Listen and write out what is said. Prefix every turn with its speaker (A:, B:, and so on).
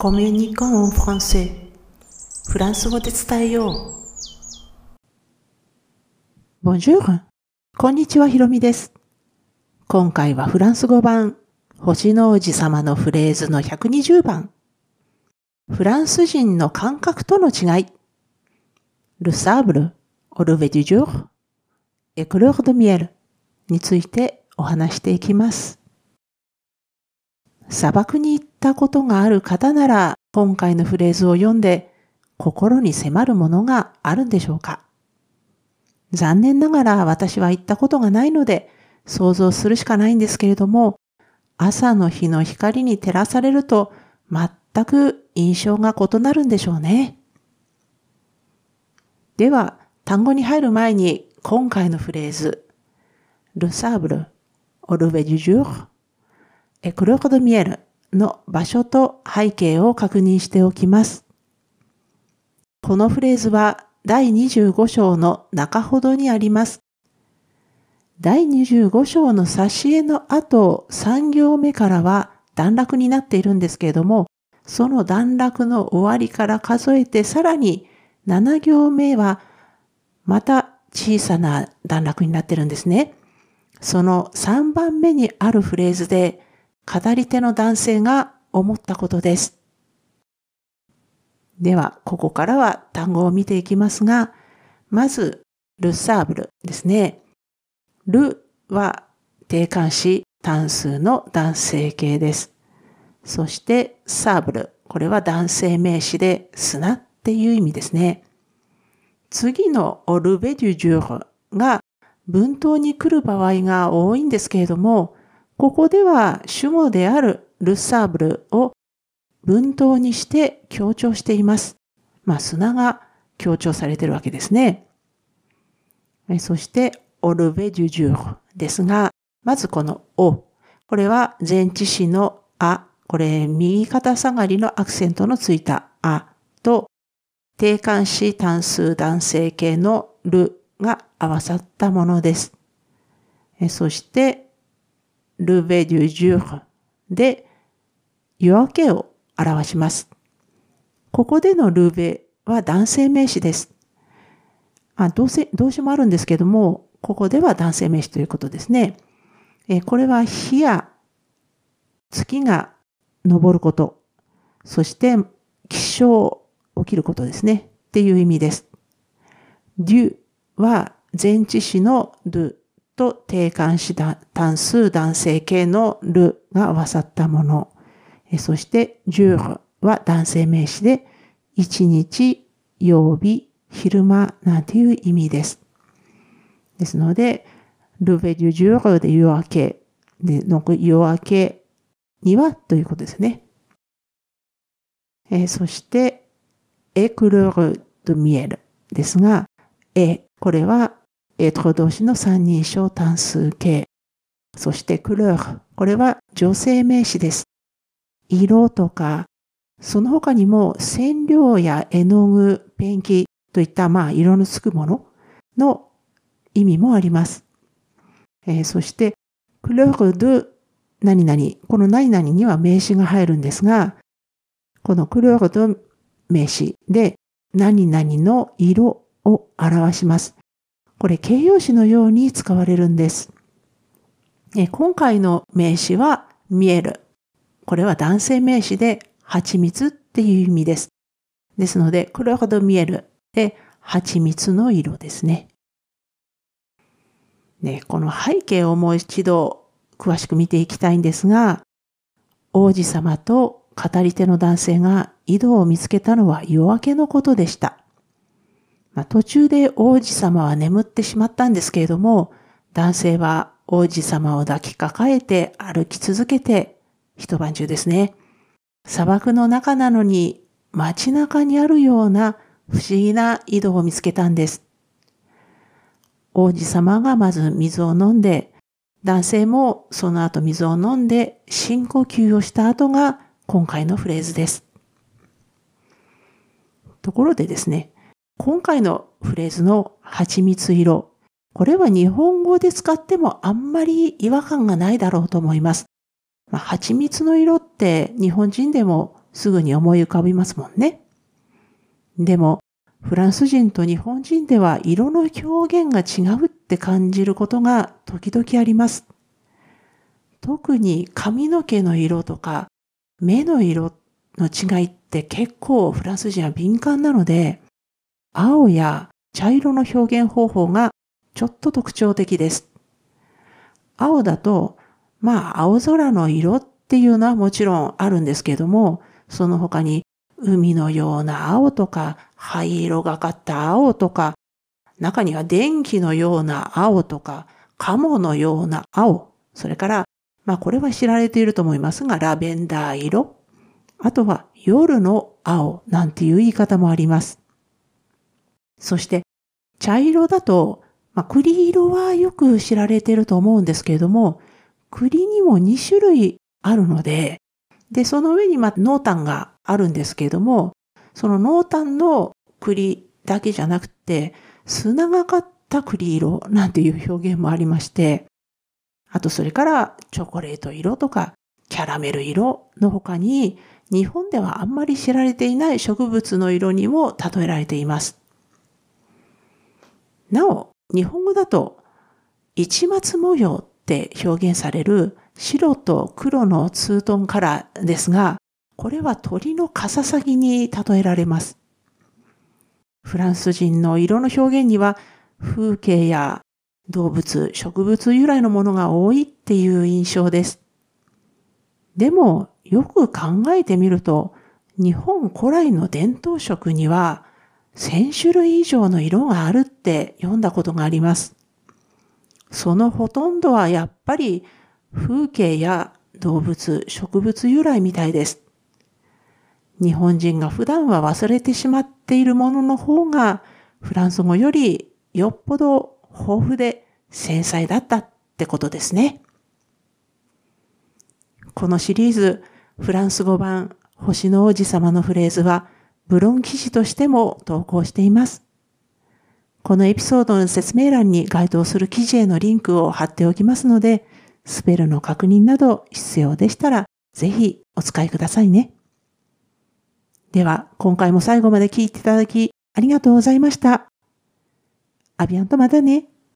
A: コミュニコンフランセフランス語で伝えよう。Bonjour! こんにちは、ひろみです。今回はフランス語版、星の王子様のフレーズの120番。フランス人の感覚との違い。ルサブル、オルベデュジュー、エクルードミエルについてお話していきます。砂漠に行ったことがある方なら、今回のフレーズを読んで、心に迫るものがあるんでしょうか残念ながら私は行ったことがないので、想像するしかないんですけれども、朝の日の光に照らされると、全く印象が異なるんでしょうね。では、単語に入る前に、今回のフレーズ、ルサーブル、オルベルベジュジュール、エクロコドミエルの場所と背景を確認しておきます。このフレーズは第25章の中ほどにあります。第25章の挿絵の後3行目からは段落になっているんですけれども、その段落の終わりから数えてさらに7行目はまた小さな段落になってるんですね。その3番目にあるフレーズで語り手の男性が思ったことです。では、ここからは単語を見ていきますが、まず、ルサーブルですね。ルは定冠詞単数の男性形です。そして、サーブル。これは男性名詞で砂っていう意味ですね。次のオルベデュジュールが文頭に来る場合が多いんですけれども、ここでは主語であるルッサーブルを文頭にして強調しています。まあ、砂が強調されているわけですね。そして、オルベジュジュールですが、まずこのオ。これは前置詞のあ。これ、右肩下がりのアクセントのついたあと、定冠詞単数男性形のルが合わさったものです。そして、ルーベデュジュールで夜明けを表します。ここでのルーベは男性名詞です。あ動詞動詞もあるんですけども、ここでは男性名詞ということですね。えこれは日や月が昇ること、そして気象起きることですね。っていう意味です。デュは前置詞のドゥと定冠詞単数男性形のルが合わさったもの。そして、ジュールは男性名詞で、一日、曜日、昼間なんていう意味です。ですので、ルベデュジュールで夜明け、で、の夜明けにはということですね。えそして、エクルールドミエルですが、エ、これはトロ動詞の三人称単数形。そしてクルール。これは女性名詞です。色とか、その他にも染料や絵の具、ペンキといったまあ色のつくものの意味もあります。えー、そして、クルールドゥ何々。この何々には名詞が入るんですが、このクルールドゥ名詞で何々の色を表します。これ形容詞のように使われるんです。今回の名詞は見える。これは男性名詞で蜂蜜っていう意味です。ですので、クロード見えるで蜂蜜の色ですね。ね、この背景をもう一度詳しく見ていきたいんですが、王子様と語り手の男性が井戸を見つけたのは夜明けのことでした。まあ、途中で王子様は眠ってしまったんですけれども、男性は王子様を抱きかかえて歩き続けて一晩中ですね。砂漠の中なのに街中にあるような不思議な井戸を見つけたんです。王子様がまず水を飲んで、男性もその後水を飲んで深呼吸をした後が今回のフレーズです。ところでですね、今回のフレーズの蜂蜜色。これは日本語で使ってもあんまり違和感がないだろうと思います。まあ、蜂蜜の色って日本人でもすぐに思い浮かびますもんね。でも、フランス人と日本人では色の表現が違うって感じることが時々あります。特に髪の毛の色とか目の色の違いって結構フランス人は敏感なので、青や茶色の表現方法がちょっと特徴的です。青だと、まあ青空の色っていうのはもちろんあるんですけども、その他に海のような青とか、灰色がかった青とか、中には電気のような青とか、カモのような青、それから、まあこれは知られていると思いますが、ラベンダー色、あとは夜の青なんていう言い方もあります。そして、茶色だと、まあ、栗色はよく知られていると思うんですけれども、栗にも2種類あるので、で、その上にま濃淡があるんですけれども、その濃淡の栗だけじゃなくて、砂がかった栗色なんていう表現もありまして、あとそれからチョコレート色とかキャラメル色の他に日本ではあんまり知られていない植物の色にも例えられています。なお、日本語だと市松模様って表現される白と黒のツートンカラーですが、これは鳥のカササギに例えられます。フランス人の色の表現には風景や動物、植物由来のものが多いっていう印象です。でも、よく考えてみると、日本古来の伝統色には1000種類以上の色があるって読んだことがあります。そのほとんどはやっぱり風景や動物、植物由来みたいです。日本人が普段は忘れてしまっているものの方がフランス語よりよっぽど豊富で繊細だったってことですね。このシリーズフランス語版星の王子様のフレーズはブロン記事としても投稿しています。このエピソードの説明欄に該当する記事へのリンクを貼っておきますので、スペルの確認など必要でしたら、ぜひお使いくださいね。では、今回も最後まで聞いていただきありがとうございました。アビアンとまたね。